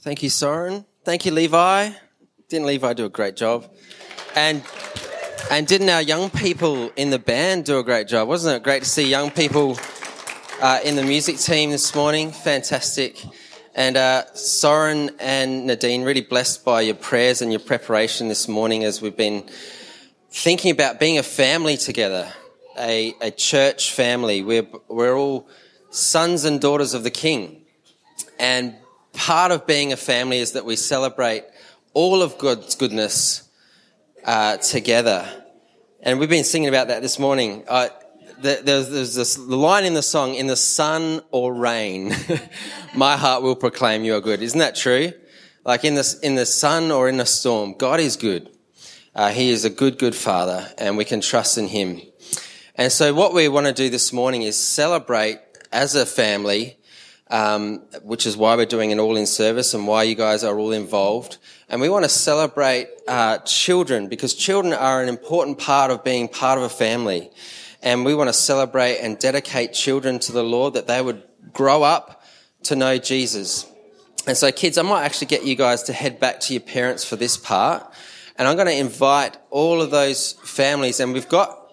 Thank you, Soren. Thank you, Levi. Didn't Levi do a great job? And and didn't our young people in the band do a great job? Wasn't it great to see young people uh, in the music team this morning? Fantastic. And uh, Soren and Nadine, really blessed by your prayers and your preparation this morning as we've been thinking about being a family together, a, a church family. We're, we're all sons and daughters of the King. And part of being a family is that we celebrate all of God's goodness uh, together. And we've been singing about that this morning. Uh, there's, there's this line in the song, in the sun or rain, my heart will proclaim you are good. Isn't that true? Like in the, in the sun or in the storm, God is good. Uh, he is a good, good father and we can trust in him. And so what we want to do this morning is celebrate as a family um, which is why we're doing an all in service and why you guys are all involved. And we want to celebrate uh, children because children are an important part of being part of a family. And we want to celebrate and dedicate children to the Lord that they would grow up to know Jesus. And so, kids, I might actually get you guys to head back to your parents for this part. And I'm going to invite all of those families, and we've got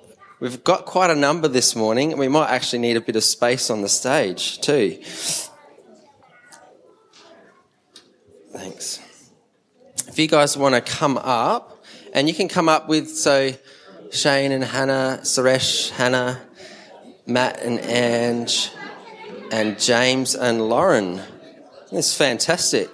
We've got quite a number this morning. We might actually need a bit of space on the stage too. Thanks. If you guys want to come up, and you can come up with, so Shane and Hannah, Suresh, Hannah, Matt and Ange, and James and Lauren. It's fantastic.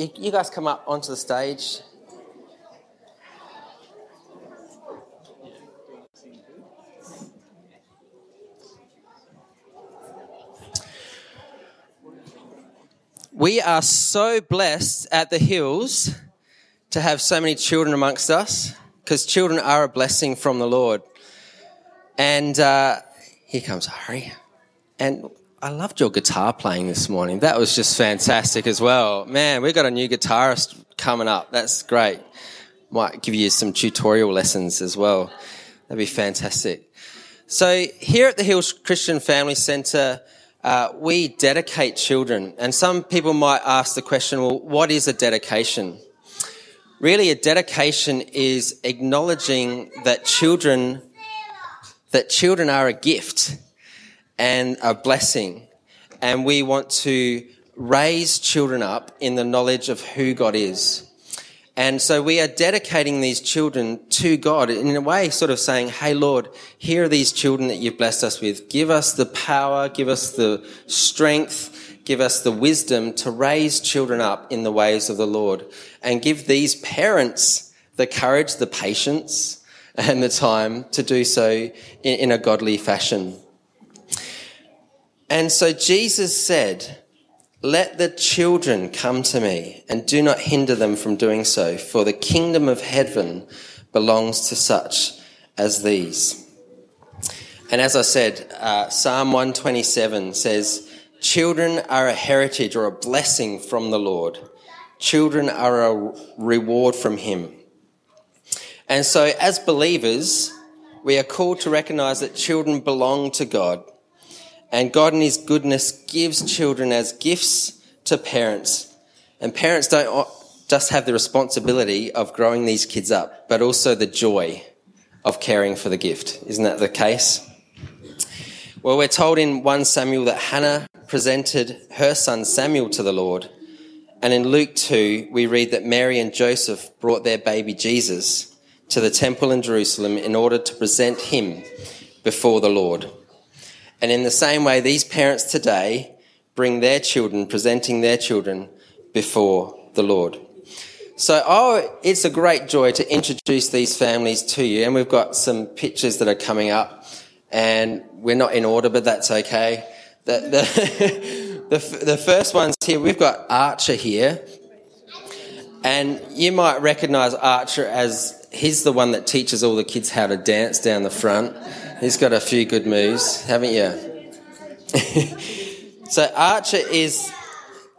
You, you guys come up onto the stage. We are so blessed at the hills to have so many children amongst us because children are a blessing from the Lord. And uh, here comes Harry. And I loved your guitar playing this morning. That was just fantastic as well. Man, we've got a new guitarist coming up. That's great. Might give you some tutorial lessons as well. That'd be fantastic. So here at the Hills Christian Family Centre, uh, we dedicate children. And some people might ask the question, well, what is a dedication? Really, a dedication is acknowledging that children, that children are a gift and a blessing. And we want to raise children up in the knowledge of who God is. And so we are dedicating these children to God in a way, sort of saying, Hey, Lord, here are these children that you've blessed us with. Give us the power, give us the strength, give us the wisdom to raise children up in the ways of the Lord and give these parents the courage, the patience and the time to do so in, a godly fashion. And so Jesus said, let the children come to me and do not hinder them from doing so, for the kingdom of heaven belongs to such as these. And as I said, uh, Psalm 127 says, Children are a heritage or a blessing from the Lord. Children are a reward from Him. And so, as believers, we are called to recognize that children belong to God and God in His goodness gives children as gifts to parents. And parents don't just have the responsibility of growing these kids up, but also the joy of caring for the gift. Isn't that the case? Well, we're told in 1 Samuel that Hannah presented her son Samuel to the Lord. And in Luke 2, we read that Mary and Joseph brought their baby Jesus to the temple in Jerusalem in order to present him before the Lord. And in the same way, these parents today bring their children, presenting their children before the Lord. So, oh, it's a great joy to introduce these families to you. And we've got some pictures that are coming up. And we're not in order, but that's okay. The, the, the, the first one's here. We've got Archer here. And you might recognize Archer as he's the one that teaches all the kids how to dance down the front. He's got a few good moves, haven't you? so Archer is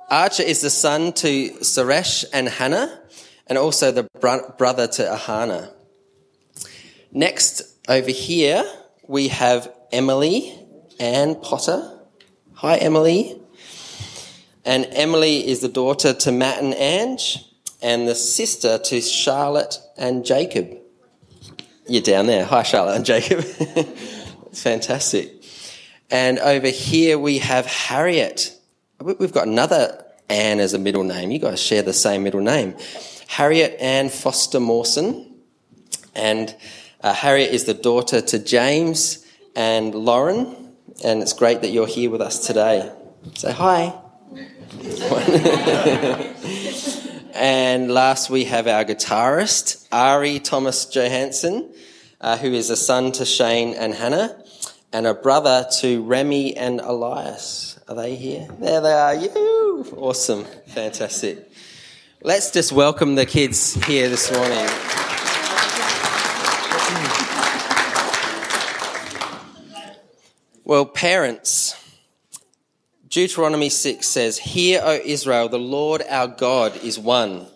Archer is the son to Suresh and Hannah, and also the br- brother to Ahana. Next, over here, we have Emily Ann Potter. Hi, Emily. And Emily is the daughter to Matt and Ange, and the sister to Charlotte and Jacob. You're down there. Hi, Charlotte and Jacob. it's fantastic. And over here we have Harriet. We've got another Anne as a middle name. You guys share the same middle name. Harriet Anne Foster Mawson. And uh, Harriet is the daughter to James and Lauren. And it's great that you're here with us today. Say hi. and last we have our guitarist, Ari Thomas Johansson, uh, who is a son to Shane and Hannah, and a brother to Remy and Elias. Are they here? There they are. You awesome, fantastic. Let's just welcome the kids here this morning. Well, parents, Deuteronomy 6 says, Hear, O Israel, the Lord our God is one. It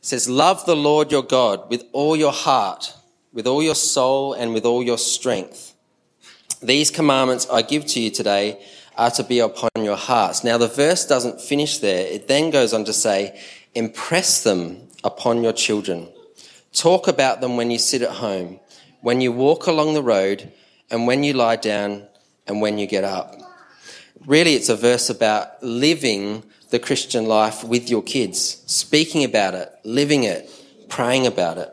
says, Love the Lord your God with all your heart, with all your soul, and with all your strength. These commandments I give to you today are to be upon your hearts. Now, the verse doesn't finish there. It then goes on to say, Impress them upon your children. Talk about them when you sit at home, when you walk along the road, and when you lie down, and when you get up really it's a verse about living the Christian life with your kids, speaking about it, living it, praying about it.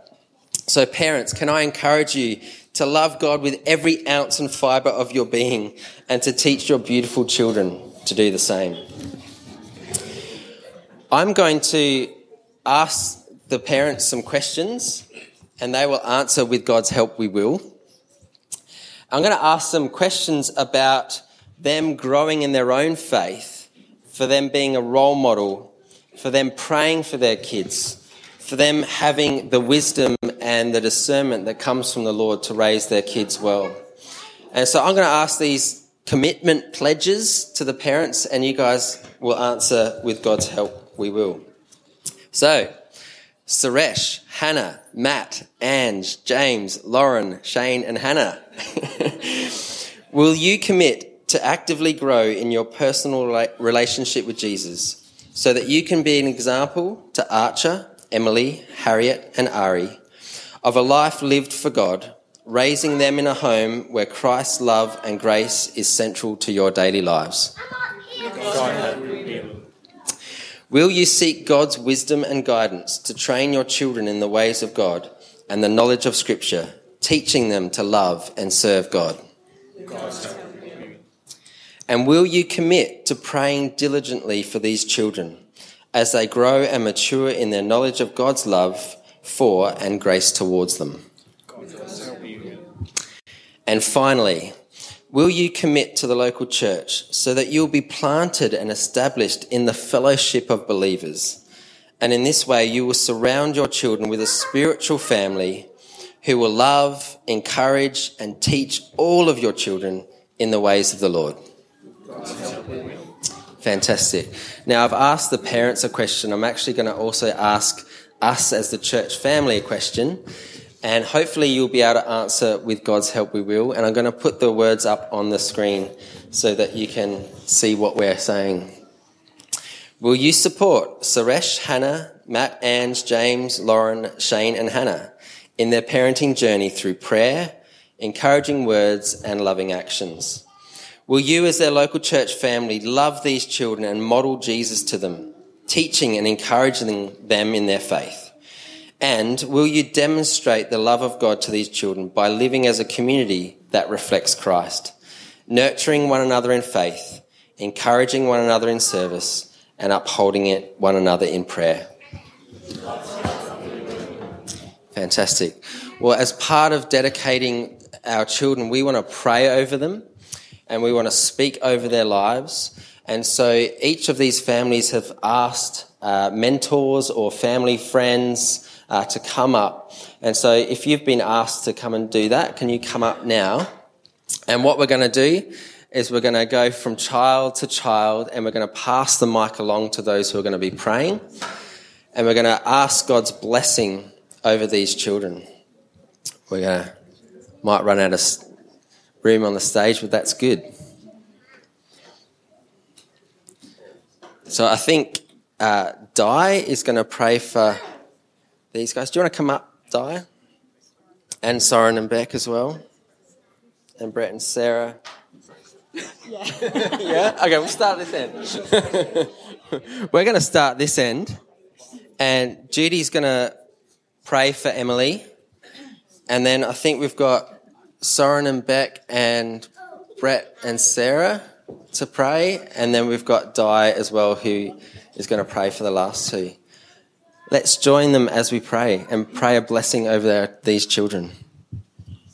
So, parents, can I encourage you to love God with every ounce and fibre of your being and to teach your beautiful children to do the same? I'm going to ask the parents some questions and they will answer with God's help, we will. I'm going to ask them questions about them growing in their own faith, for them being a role model, for them praying for their kids, for them having the wisdom and the discernment that comes from the Lord to raise their kids well. And so I'm going to ask these commitment pledges to the parents, and you guys will answer with God's help. We will. So, Suresh, Hannah, Matt, Ange, James, Lauren, Shane, and Hannah. will you commit to actively grow in your personal relationship with Jesus so that you can be an example to Archer, Emily, Harriet, and Ari of a life lived for God, raising them in a home where Christ's love and grace is central to your daily lives. Will you seek God's wisdom and guidance to train your children in the ways of God and the knowledge of Scripture, teaching them to love and serve God? And will you commit to praying diligently for these children as they grow and mature in their knowledge of God's love for and grace towards them? And finally, will you commit to the local church so that you'll be planted and established in the fellowship of believers? And in this way, you will surround your children with a spiritual family who will love, encourage, and teach all of your children in the ways of the Lord. Fantastic. Now, I've asked the parents a question. I'm actually going to also ask us as the church family a question. And hopefully, you'll be able to answer with God's help, we will. And I'm going to put the words up on the screen so that you can see what we're saying. Will you support Suresh, Hannah, Matt, Ange, James, Lauren, Shane, and Hannah in their parenting journey through prayer, encouraging words, and loving actions? Will you, as their local church family, love these children and model Jesus to them, teaching and encouraging them in their faith? And will you demonstrate the love of God to these children by living as a community that reflects Christ, nurturing one another in faith, encouraging one another in service, and upholding it one another in prayer? Fantastic. Well, as part of dedicating our children, we want to pray over them and we want to speak over their lives. And so each of these families have asked uh, mentors or family friends uh, to come up. And so if you've been asked to come and do that, can you come up now? And what we're going to do is we're going to go from child to child and we're going to pass the mic along to those who are going to be praying. and we're going to ask God's blessing over these children. To, might run out of room on the stage, but that's good. So I think uh, Di is going to pray for these guys. Do you want to come up, Di? And Soren and Beck as well. And Brett and Sarah. Yeah. yeah? Okay, we'll start this end. We're going to start this end. And Judy's going to pray for Emily. And then I think we've got Soren and Beck and Brett and Sarah to pray. And then we've got Di as well, who is going to pray for the last two. Let's join them as we pray and pray a blessing over their, these children.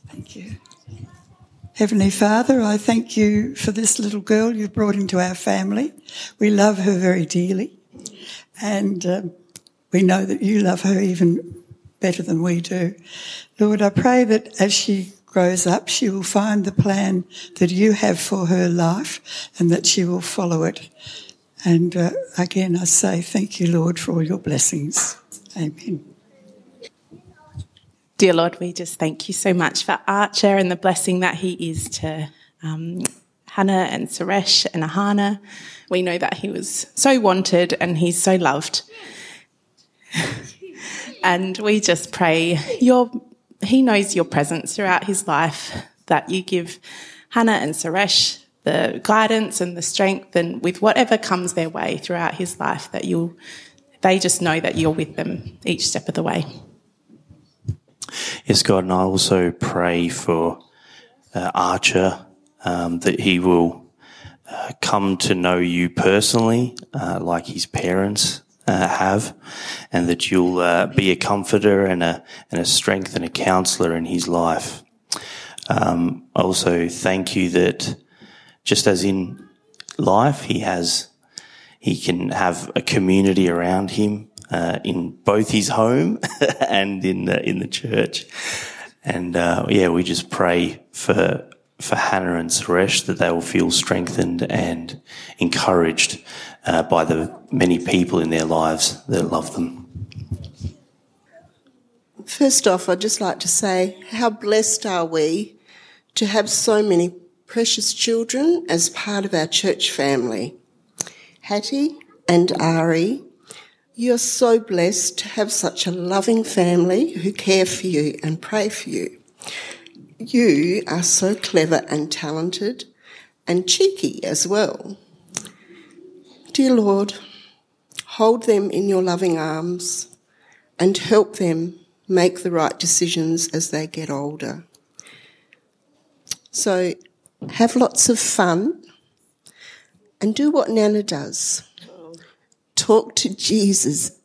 Thank you. Heavenly Father, I thank you for this little girl you've brought into our family. We love her very dearly. And um, we know that you love her even better than we do. Lord, I pray that as she grows up, she will find the plan that you have for her life and that she will follow it. And uh, again, I say thank you, Lord, for all your blessings. Amen. Dear Lord, we just thank you so much for Archer and the blessing that he is to um, Hannah and Suresh and Ahana. We know that he was so wanted and he's so loved. and we just pray your he knows your presence throughout his life, that you give Hannah and Suresh the guidance and the strength and with whatever comes their way throughout his life that you'll they just know that you're with them each step of the way. Yes, God, and I also pray for uh, Archer um, that he will uh, come to know you personally, uh, like his parents uh, have, and that you'll uh, be a comforter and a and a strength and a counselor in his life. Um, I also thank you that just as in life, he has, he can have a community around him, uh, in both his home and in the, in the church. And, uh, yeah, we just pray for, for Hannah and Suresh that they will feel strengthened and encouraged, uh, by the many people in their lives that love them. First off, I'd just like to say how blessed are we to have so many precious children as part of our church family. Hattie and Ari, you're so blessed to have such a loving family who care for you and pray for you. You are so clever and talented and cheeky as well. Dear Lord, hold them in your loving arms and help them make the right decisions as they get older. So have lots of fun, and do what Nana does. Talk to Jesus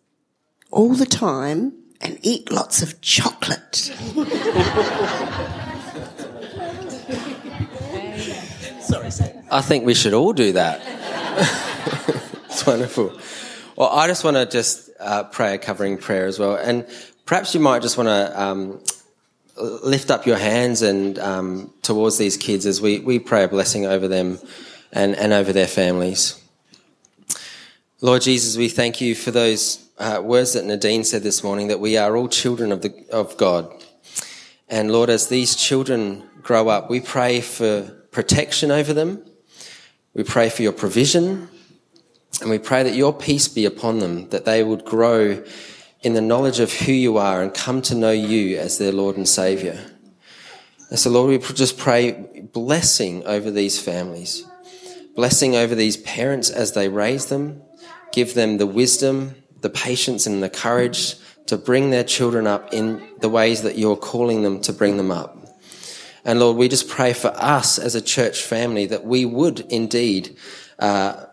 all the time and eat lots of chocolate. Sorry, I think we should all do that. it's wonderful. Well, I just want to just uh, pray a covering prayer as well, and perhaps you might just want to um, lift up your hands and um, towards these kids as we, we pray a blessing over them and, and over their families. Lord Jesus, we thank you for those uh, words that Nadine said this morning that we are all children of, the, of God. And Lord, as these children grow up, we pray for protection over them. We pray for your provision. And we pray that your peace be upon them, that they would grow in the knowledge of who you are and come to know you as their Lord and Savior. And so, Lord, we just pray blessing over these families, blessing over these parents as they raise them, give them the wisdom, the patience, and the courage to bring their children up in the ways that you're calling them to bring them up. And Lord, we just pray for us as a church family that we would indeed, uh,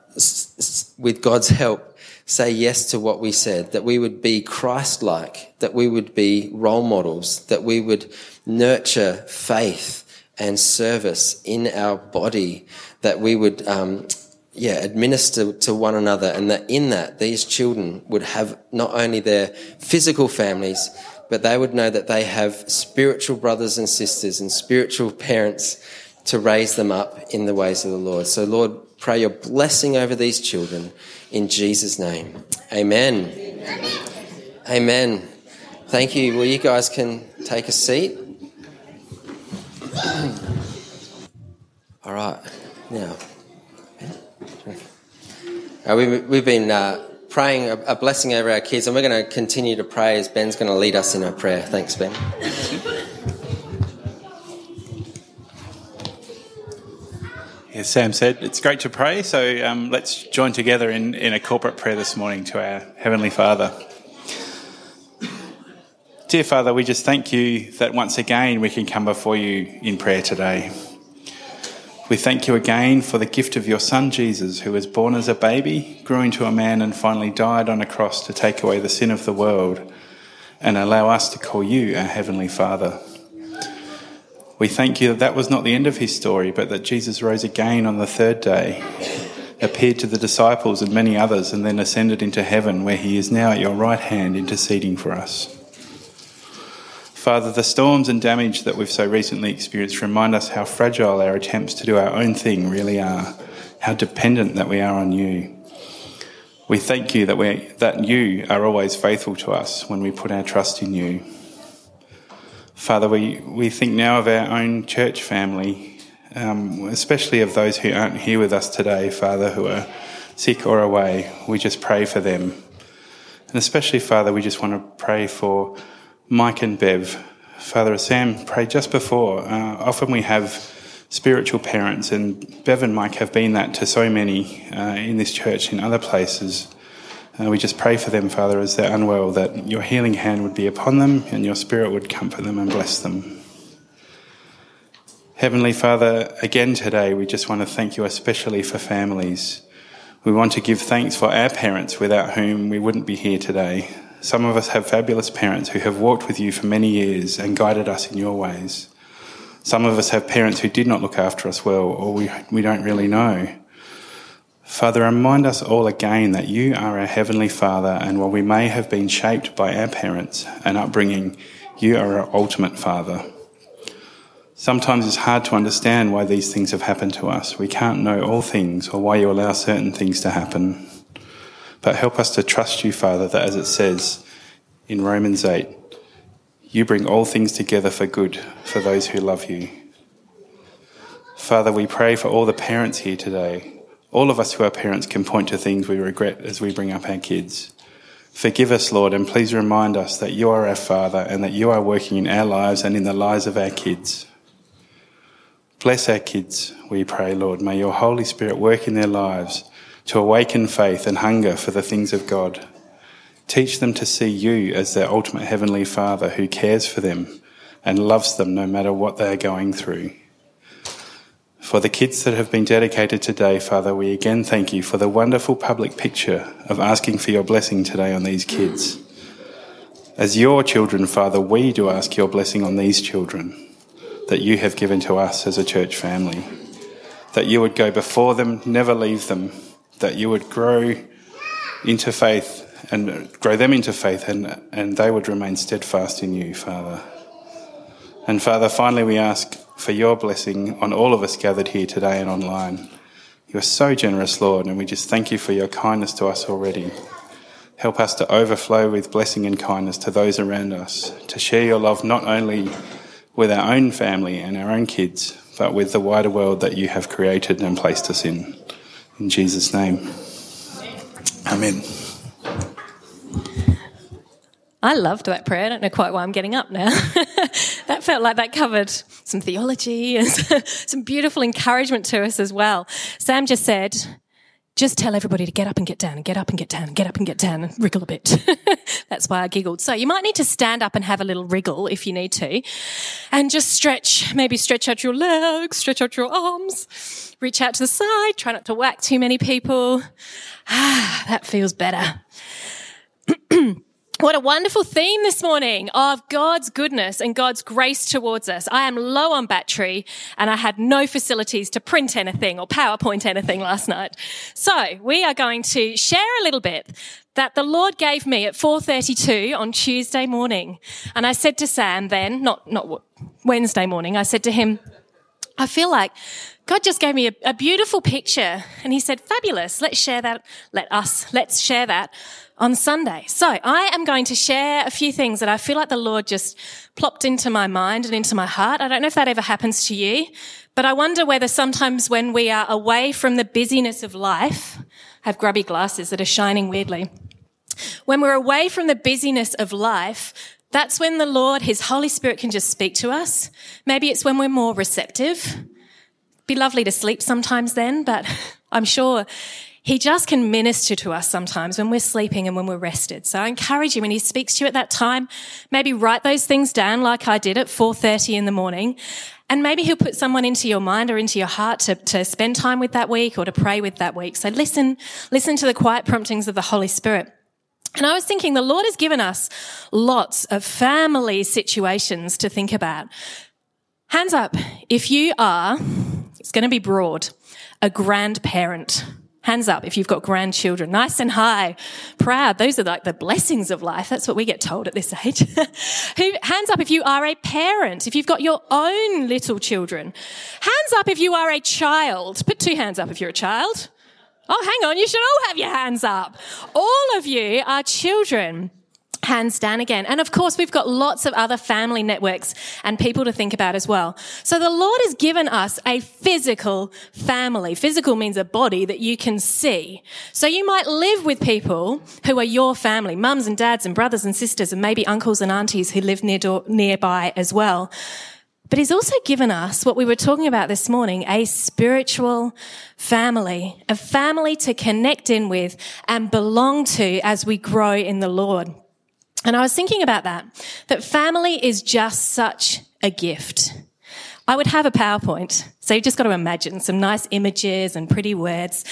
with God's help, say yes to what we said, that we would be Christ like, that we would be role models, that we would nurture faith and service in our body, that we would, um, yeah, administer to one another, and that in that these children would have not only their physical families, but they would know that they have spiritual brothers and sisters and spiritual parents to raise them up in the ways of the Lord. So, Lord, pray your blessing over these children in Jesus' name. Amen. Amen. Amen. Thank you. Well, you guys can take a seat. All right. Now, uh, we, we've been uh, praying a, a blessing over our kids, and we're going to continue to pray as Ben's going to lead us in a prayer. Thanks, Ben. As Sam said, it's great to pray, so um, let's join together in, in a corporate prayer this morning to our Heavenly Father. Dear Father, we just thank you that once again we can come before you in prayer today. We thank you again for the gift of your Son Jesus, who was born as a baby, grew into a man, and finally died on a cross to take away the sin of the world and allow us to call you our Heavenly Father. We thank you that that was not the end of his story, but that Jesus rose again on the third day, appeared to the disciples and many others, and then ascended into heaven, where he is now at your right hand interceding for us. Father, the storms and damage that we've so recently experienced remind us how fragile our attempts to do our own thing really are, how dependent that we are on you. We thank you that, we, that you are always faithful to us when we put our trust in you. Father, we, we think now of our own church family, um, especially of those who aren't here with us today, Father, who are sick or away. We just pray for them. And especially, Father, we just want to pray for Mike and Bev. Father, Sam prayed just before, uh, often we have spiritual parents, and Bev and Mike have been that to so many uh, in this church, in other places. Uh, we just pray for them, Father, as they're unwell, that your healing hand would be upon them and your spirit would comfort them and bless them. Heavenly Father, again today, we just want to thank you especially for families. We want to give thanks for our parents without whom we wouldn't be here today. Some of us have fabulous parents who have walked with you for many years and guided us in your ways. Some of us have parents who did not look after us well or we, we don't really know. Father, remind us all again that you are our Heavenly Father, and while we may have been shaped by our parents and upbringing, you are our ultimate Father. Sometimes it's hard to understand why these things have happened to us. We can't know all things or why you allow certain things to happen. But help us to trust you, Father, that as it says in Romans 8, you bring all things together for good for those who love you. Father, we pray for all the parents here today all of us who are parents can point to things we regret as we bring up our kids. Forgive us, Lord, and please remind us that you are our Father and that you are working in our lives and in the lives of our kids. Bless our kids, we pray, Lord. May your Holy Spirit work in their lives to awaken faith and hunger for the things of God. Teach them to see you as their ultimate Heavenly Father who cares for them and loves them no matter what they are going through. For the kids that have been dedicated today, Father, we again thank you for the wonderful public picture of asking for your blessing today on these kids. As your children, Father, we do ask your blessing on these children that you have given to us as a church family. That you would go before them, never leave them, that you would grow into faith and grow them into faith and, and they would remain steadfast in you, Father. And Father, finally we ask for your blessing on all of us gathered here today and online. You are so generous, Lord, and we just thank you for your kindness to us already. Help us to overflow with blessing and kindness to those around us, to share your love not only with our own family and our own kids, but with the wider world that you have created and placed us in. In Jesus' name. Amen. I loved that prayer. I don't know quite why I'm getting up now. that felt like that covered some theology and some beautiful encouragement to us as well. Sam just said, just tell everybody to get up and get down and get up and get down and get up and get down and wriggle a bit. That's why I giggled. So you might need to stand up and have a little wriggle if you need to and just stretch, maybe stretch out your legs, stretch out your arms, reach out to the side, try not to whack too many people. Ah, that feels better. What a wonderful theme this morning of God's goodness and God's grace towards us. I am low on battery and I had no facilities to print anything or PowerPoint anything last night. So we are going to share a little bit that the Lord gave me at 4:32 on Tuesday morning. And I said to Sam then, not not Wednesday morning, I said to him, I feel like God just gave me a, a beautiful picture and he said, fabulous. Let's share that. Let us, let's share that on Sunday. So I am going to share a few things that I feel like the Lord just plopped into my mind and into my heart. I don't know if that ever happens to you, but I wonder whether sometimes when we are away from the busyness of life, I have grubby glasses that are shining weirdly. When we're away from the busyness of life, that's when the Lord, His Holy Spirit can just speak to us. Maybe it's when we're more receptive. Be lovely to sleep sometimes then, but I'm sure he just can minister to us sometimes when we're sleeping and when we're rested. So I encourage you when he speaks to you at that time, maybe write those things down like I did at 4.30 in the morning. And maybe he'll put someone into your mind or into your heart to, to spend time with that week or to pray with that week. So listen, listen to the quiet promptings of the Holy Spirit. And I was thinking the Lord has given us lots of family situations to think about. Hands up if you are, it's going to be broad, a grandparent. Hands up if you've got grandchildren, nice and high, proud. Those are like the blessings of life. That's what we get told at this age. Who, hands up if you are a parent, if you've got your own little children. Hands up if you are a child. Put two hands up if you're a child. Oh, hang on, you should all have your hands up. All of you are children hands down again. And of course, we've got lots of other family networks and people to think about as well. So the Lord has given us a physical family. Physical means a body that you can see. So you might live with people who are your family, mums and dads and brothers and sisters and maybe uncles and aunties who live near nearby as well. But he's also given us what we were talking about this morning, a spiritual family, a family to connect in with and belong to as we grow in the Lord. And I was thinking about that, that family is just such a gift. I would have a PowerPoint. So you've just got to imagine some nice images and pretty words.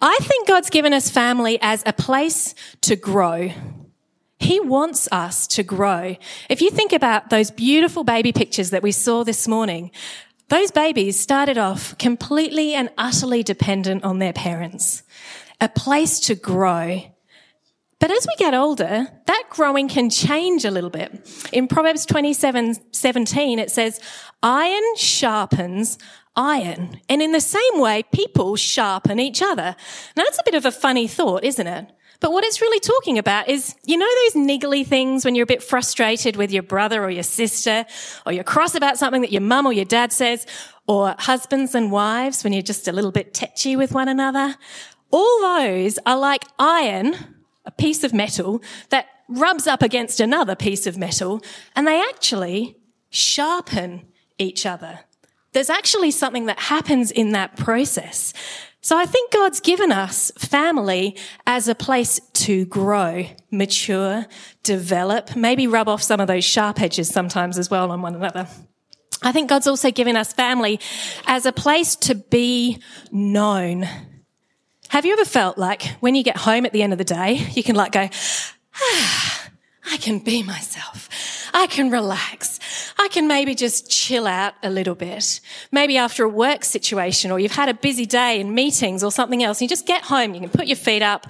I think God's given us family as a place to grow. He wants us to grow. If you think about those beautiful baby pictures that we saw this morning, those babies started off completely and utterly dependent on their parents. A place to grow. But as we get older, that growing can change a little bit. In Proverbs 27, 17, it says, iron sharpens iron. And in the same way, people sharpen each other. Now that's a bit of a funny thought, isn't it? But what it's really talking about is, you know, those niggly things when you're a bit frustrated with your brother or your sister, or you're cross about something that your mum or your dad says, or husbands and wives when you're just a little bit tetchy with one another. All those are like iron piece of metal that rubs up against another piece of metal and they actually sharpen each other. There's actually something that happens in that process. So I think God's given us family as a place to grow, mature, develop, maybe rub off some of those sharp edges sometimes as well on one another. I think God's also given us family as a place to be known. Have you ever felt like when you get home at the end of the day, you can like go, ah, I can be myself. I can relax. I can maybe just chill out a little bit. Maybe after a work situation or you've had a busy day in meetings or something else, you just get home, you can put your feet up.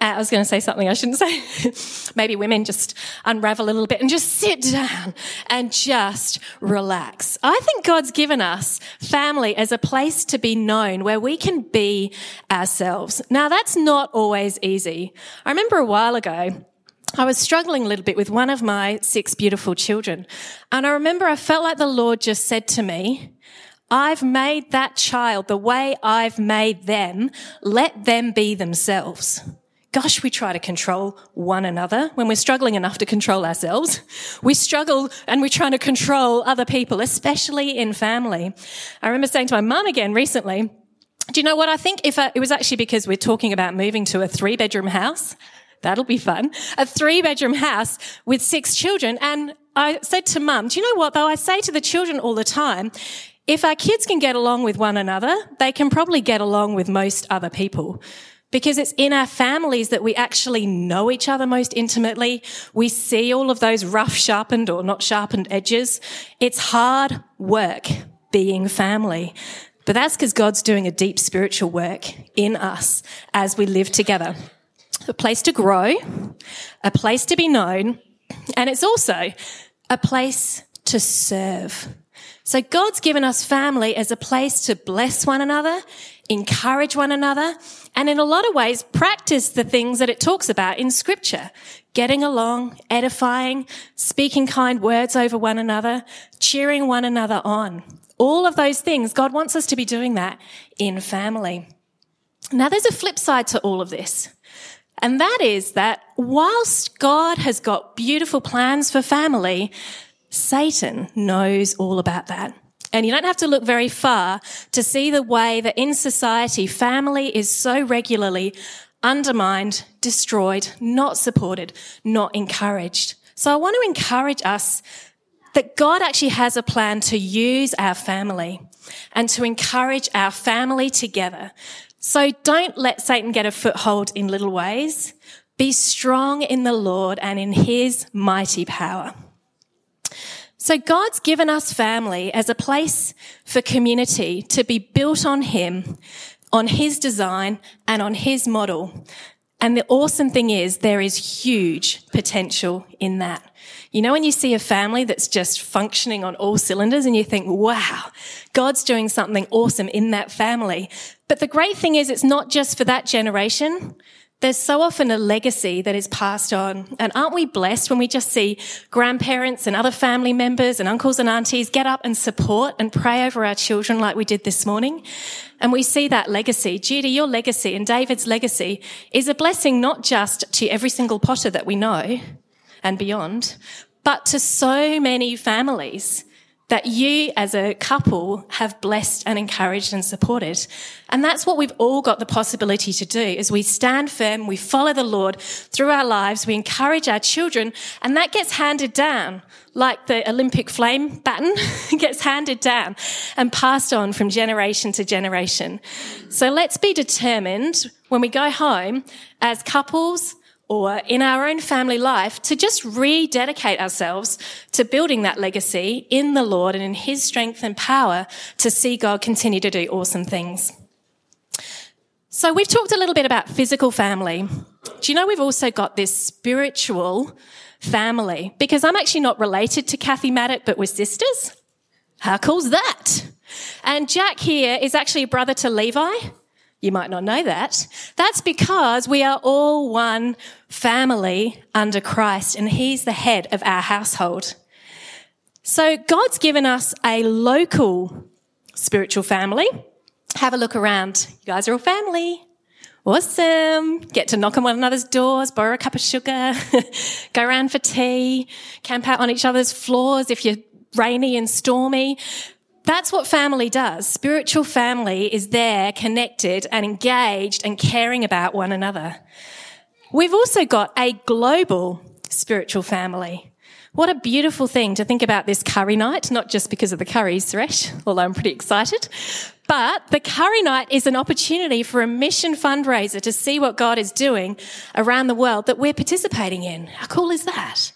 Uh, I was going to say something I shouldn't say. maybe women just unravel a little bit and just sit down and just relax. I think God's given us family as a place to be known where we can be ourselves. Now that's not always easy. I remember a while ago, I was struggling a little bit with one of my six beautiful children. And I remember I felt like the Lord just said to me, I've made that child the way I've made them. Let them be themselves. Gosh, we try to control one another when we're struggling enough to control ourselves. We struggle and we're trying to control other people, especially in family. I remember saying to my mum again recently, do you know what I think? If I, it was actually because we're talking about moving to a three bedroom house That'll be fun. A three bedroom house with six children. And I said to mum, do you know what though? I say to the children all the time, if our kids can get along with one another, they can probably get along with most other people. Because it's in our families that we actually know each other most intimately. We see all of those rough, sharpened or not sharpened edges. It's hard work being family. But that's because God's doing a deep spiritual work in us as we live together a place to grow, a place to be known, and it's also a place to serve. So God's given us family as a place to bless one another. encourage one another, and in a lot of ways, practice the things that it talks about in scripture. Getting along, edifying, speaking kind words over one another, cheering one another on. All of those things, God wants us to be doing that in family. Now there's a flip side to all of this. And that is that whilst God has got beautiful plans for family, Satan knows all about that. And you don't have to look very far to see the way that in society, family is so regularly undermined, destroyed, not supported, not encouraged. So I want to encourage us that God actually has a plan to use our family and to encourage our family together. So don't let Satan get a foothold in little ways. Be strong in the Lord and in his mighty power. So God's given us family as a place for community to be built on Him, on His design and on His model. And the awesome thing is there is huge potential in that. You know, when you see a family that's just functioning on all cylinders and you think, wow, God's doing something awesome in that family. But the great thing is it's not just for that generation. There's so often a legacy that is passed on. And aren't we blessed when we just see grandparents and other family members and uncles and aunties get up and support and pray over our children like we did this morning? And we see that legacy. Judy, your legacy and David's legacy is a blessing not just to every single Potter that we know and beyond, but to so many families that you as a couple have blessed and encouraged and supported. And that's what we've all got the possibility to do is we stand firm, we follow the Lord through our lives, we encourage our children, and that gets handed down like the Olympic flame baton gets handed down and passed on from generation to generation. So let's be determined when we go home as couples, or in our own family life to just rededicate ourselves to building that legacy in the Lord and in His strength and power to see God continue to do awesome things. So we've talked a little bit about physical family. Do you know we've also got this spiritual family? Because I'm actually not related to Kathy Maddock, but we're sisters. How cool's that? And Jack here is actually a brother to Levi. You might not know that. That's because we are all one family under Christ and He's the head of our household. So God's given us a local spiritual family. Have a look around. You guys are all family. Awesome. Get to knock on one another's doors, borrow a cup of sugar, go around for tea, camp out on each other's floors if you're rainy and stormy. That's what family does. Spiritual family is there, connected and engaged and caring about one another. We've also got a global spiritual family. What a beautiful thing to think about this curry night, not just because of the curries, Suresh, although I'm pretty excited. But the curry night is an opportunity for a mission fundraiser to see what God is doing around the world that we're participating in. How cool is that?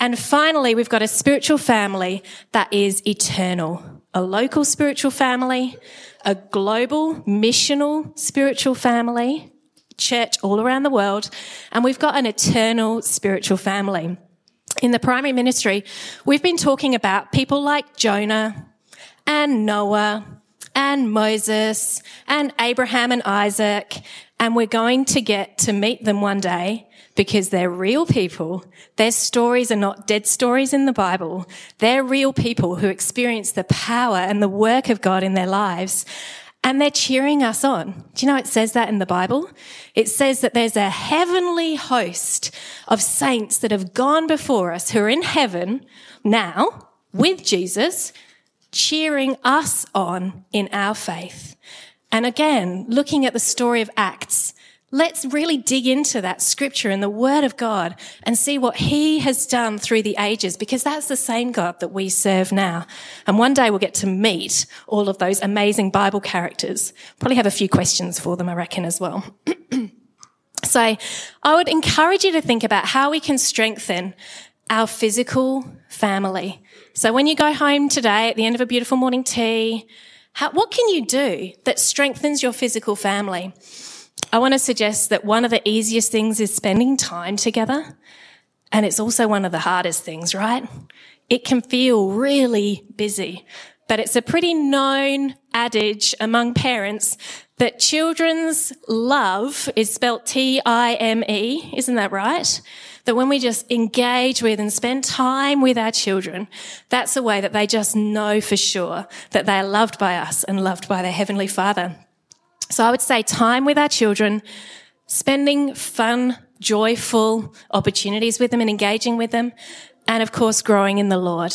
And finally, we've got a spiritual family that is eternal a local spiritual family, a global missional spiritual family, church all around the world, and we've got an eternal spiritual family. In the primary ministry, we've been talking about people like Jonah and Noah and Moses and Abraham and Isaac, and we're going to get to meet them one day because they're real people. Their stories are not dead stories in the Bible. They're real people who experience the power and the work of God in their lives. And they're cheering us on. Do you know it says that in the Bible? It says that there's a heavenly host of saints that have gone before us who are in heaven now with Jesus, cheering us on in our faith. And again, looking at the story of Acts, Let's really dig into that scripture and the word of God and see what he has done through the ages because that's the same God that we serve now. And one day we'll get to meet all of those amazing Bible characters. Probably have a few questions for them, I reckon, as well. so I would encourage you to think about how we can strengthen our physical family. So when you go home today at the end of a beautiful morning tea, how, what can you do that strengthens your physical family? I want to suggest that one of the easiest things is spending time together. And it's also one of the hardest things, right? It can feel really busy, but it's a pretty known adage among parents that children's love is spelt T-I-M-E. Isn't that right? That when we just engage with and spend time with our children, that's a way that they just know for sure that they are loved by us and loved by their Heavenly Father. So I would say time with our children, spending fun, joyful opportunities with them and engaging with them, and of course, growing in the Lord.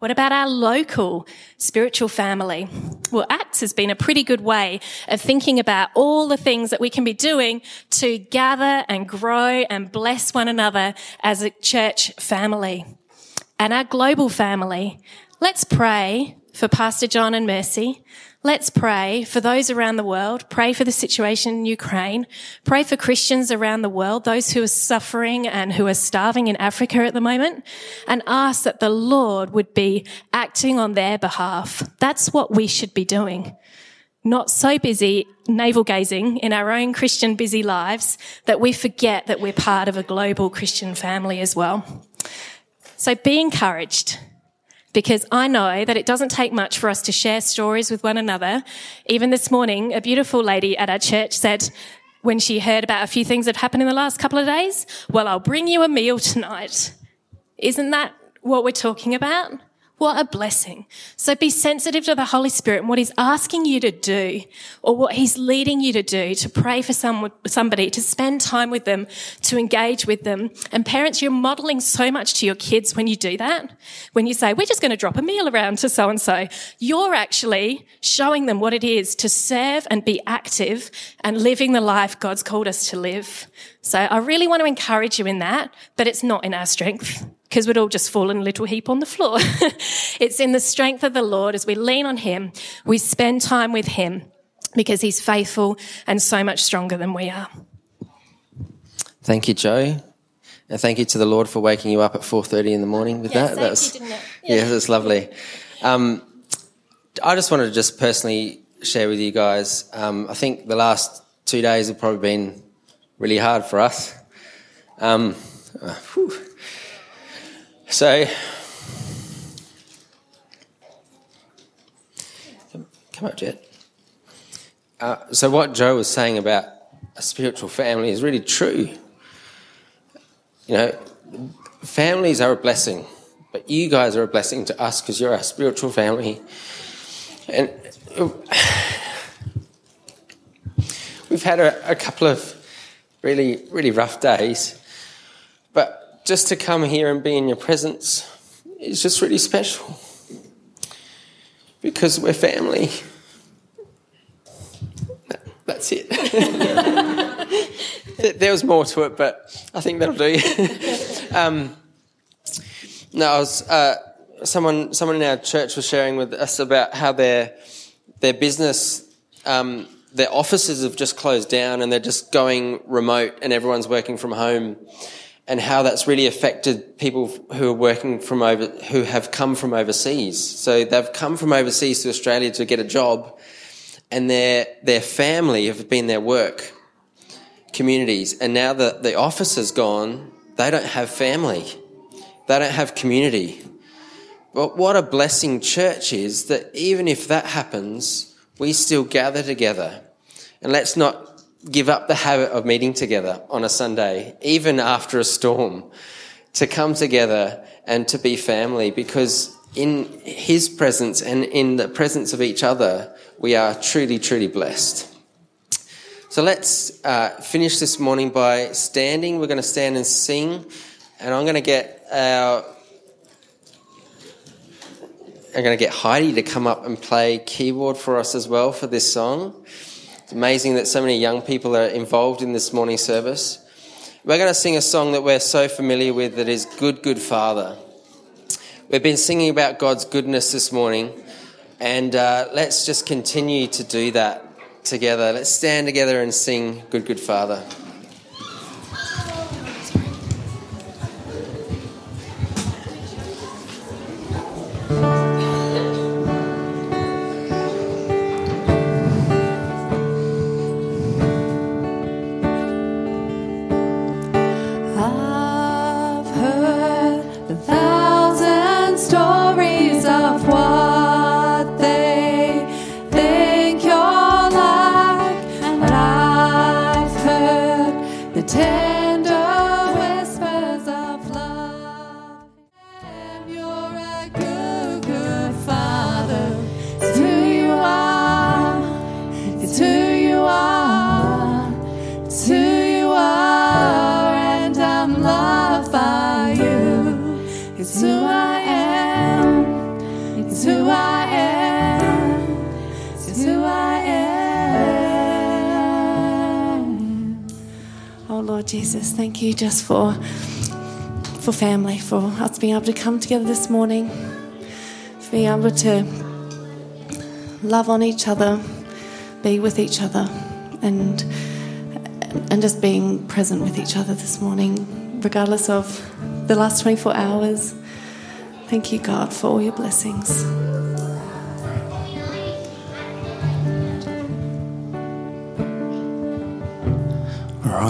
What about our local spiritual family? Well, Acts has been a pretty good way of thinking about all the things that we can be doing to gather and grow and bless one another as a church family. And our global family, let's pray for Pastor John and Mercy. Let's pray for those around the world. Pray for the situation in Ukraine. Pray for Christians around the world, those who are suffering and who are starving in Africa at the moment, and ask that the Lord would be acting on their behalf. That's what we should be doing. Not so busy navel gazing in our own Christian busy lives that we forget that we're part of a global Christian family as well. So be encouraged because I know that it doesn't take much for us to share stories with one another. Even this morning, a beautiful lady at our church said, when she heard about a few things that happened in the last couple of days, well, I'll bring you a meal tonight. Isn't that what we're talking about? What a blessing. So be sensitive to the Holy Spirit and what He's asking you to do or what He's leading you to do, to pray for someone, somebody, to spend time with them, to engage with them. And parents, you're modeling so much to your kids when you do that. When you say, we're just going to drop a meal around to so and so, you're actually showing them what it is to serve and be active and living the life God's called us to live. So I really want to encourage you in that, but it's not in our strength because we'd all just fall in a little heap on the floor. it's in the strength of the Lord as we lean on Him, we spend time with Him because He's faithful and so much stronger than we are. Thank you, Joe. And thank you to the Lord for waking you up at 4.30 in the morning with Yeah, that. thank that was, you, didn't it? Yeah, that's lovely. Um, I just wanted to just personally share with you guys. Um, I think the last two days have probably been really hard for us. Um, uh, so, come, up, Jet. Uh, so, what Joe was saying about a spiritual family is really true. You know, families are a blessing, but you guys are a blessing to us because you're our spiritual family. And we've had a, a couple of really, really rough days, but just to come here and be in your presence is just really special because we're family. That's it. there was more to it, but I think that'll do. um, no, was uh, someone. Someone in our church was sharing with us about how their their business, um, their offices have just closed down, and they're just going remote, and everyone's working from home, and how that's really affected people who are working from over who have come from overseas. So they've come from overseas to Australia to get a job, and their their family have been their work communities, and now that the office is gone, they don't have family. They don't have community. But what a blessing church is that even if that happens, we still gather together. And let's not give up the habit of meeting together on a Sunday, even after a storm, to come together and to be family because in His presence and in the presence of each other, we are truly, truly blessed. So let's uh, finish this morning by standing. We're going to stand and sing, and I'm going to get our. I'm going to get Heidi to come up and play keyboard for us as well for this song. It's amazing that so many young people are involved in this morning service. We're going to sing a song that we're so familiar with that is Good, Good Father. We've been singing about God's goodness this morning, and uh, let's just continue to do that together. Let's stand together and sing Good, Good Father. Jesus. Thank you just for for family, for us being able to come together this morning, for being able to love on each other, be with each other, and and just being present with each other this morning, regardless of the last 24 hours. Thank you, God, for all your blessings.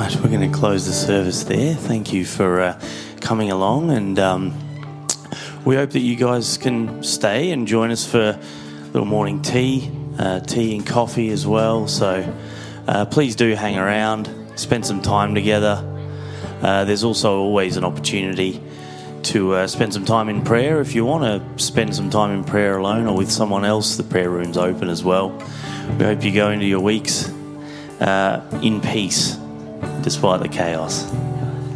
Right, we're going to close the service there. Thank you for uh, coming along, and um, we hope that you guys can stay and join us for a little morning tea, uh, tea and coffee as well. So uh, please do hang around, spend some time together. Uh, there's also always an opportunity to uh, spend some time in prayer. If you want to spend some time in prayer alone or with someone else, the prayer room's open as well. We hope you go into your weeks uh, in peace despite the chaos.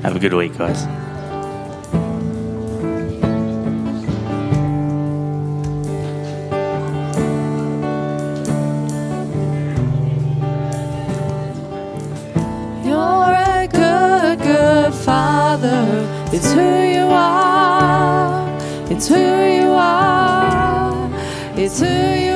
Have a good week, guys. You're a good, good father. It's who you are. It's who you are. It's who you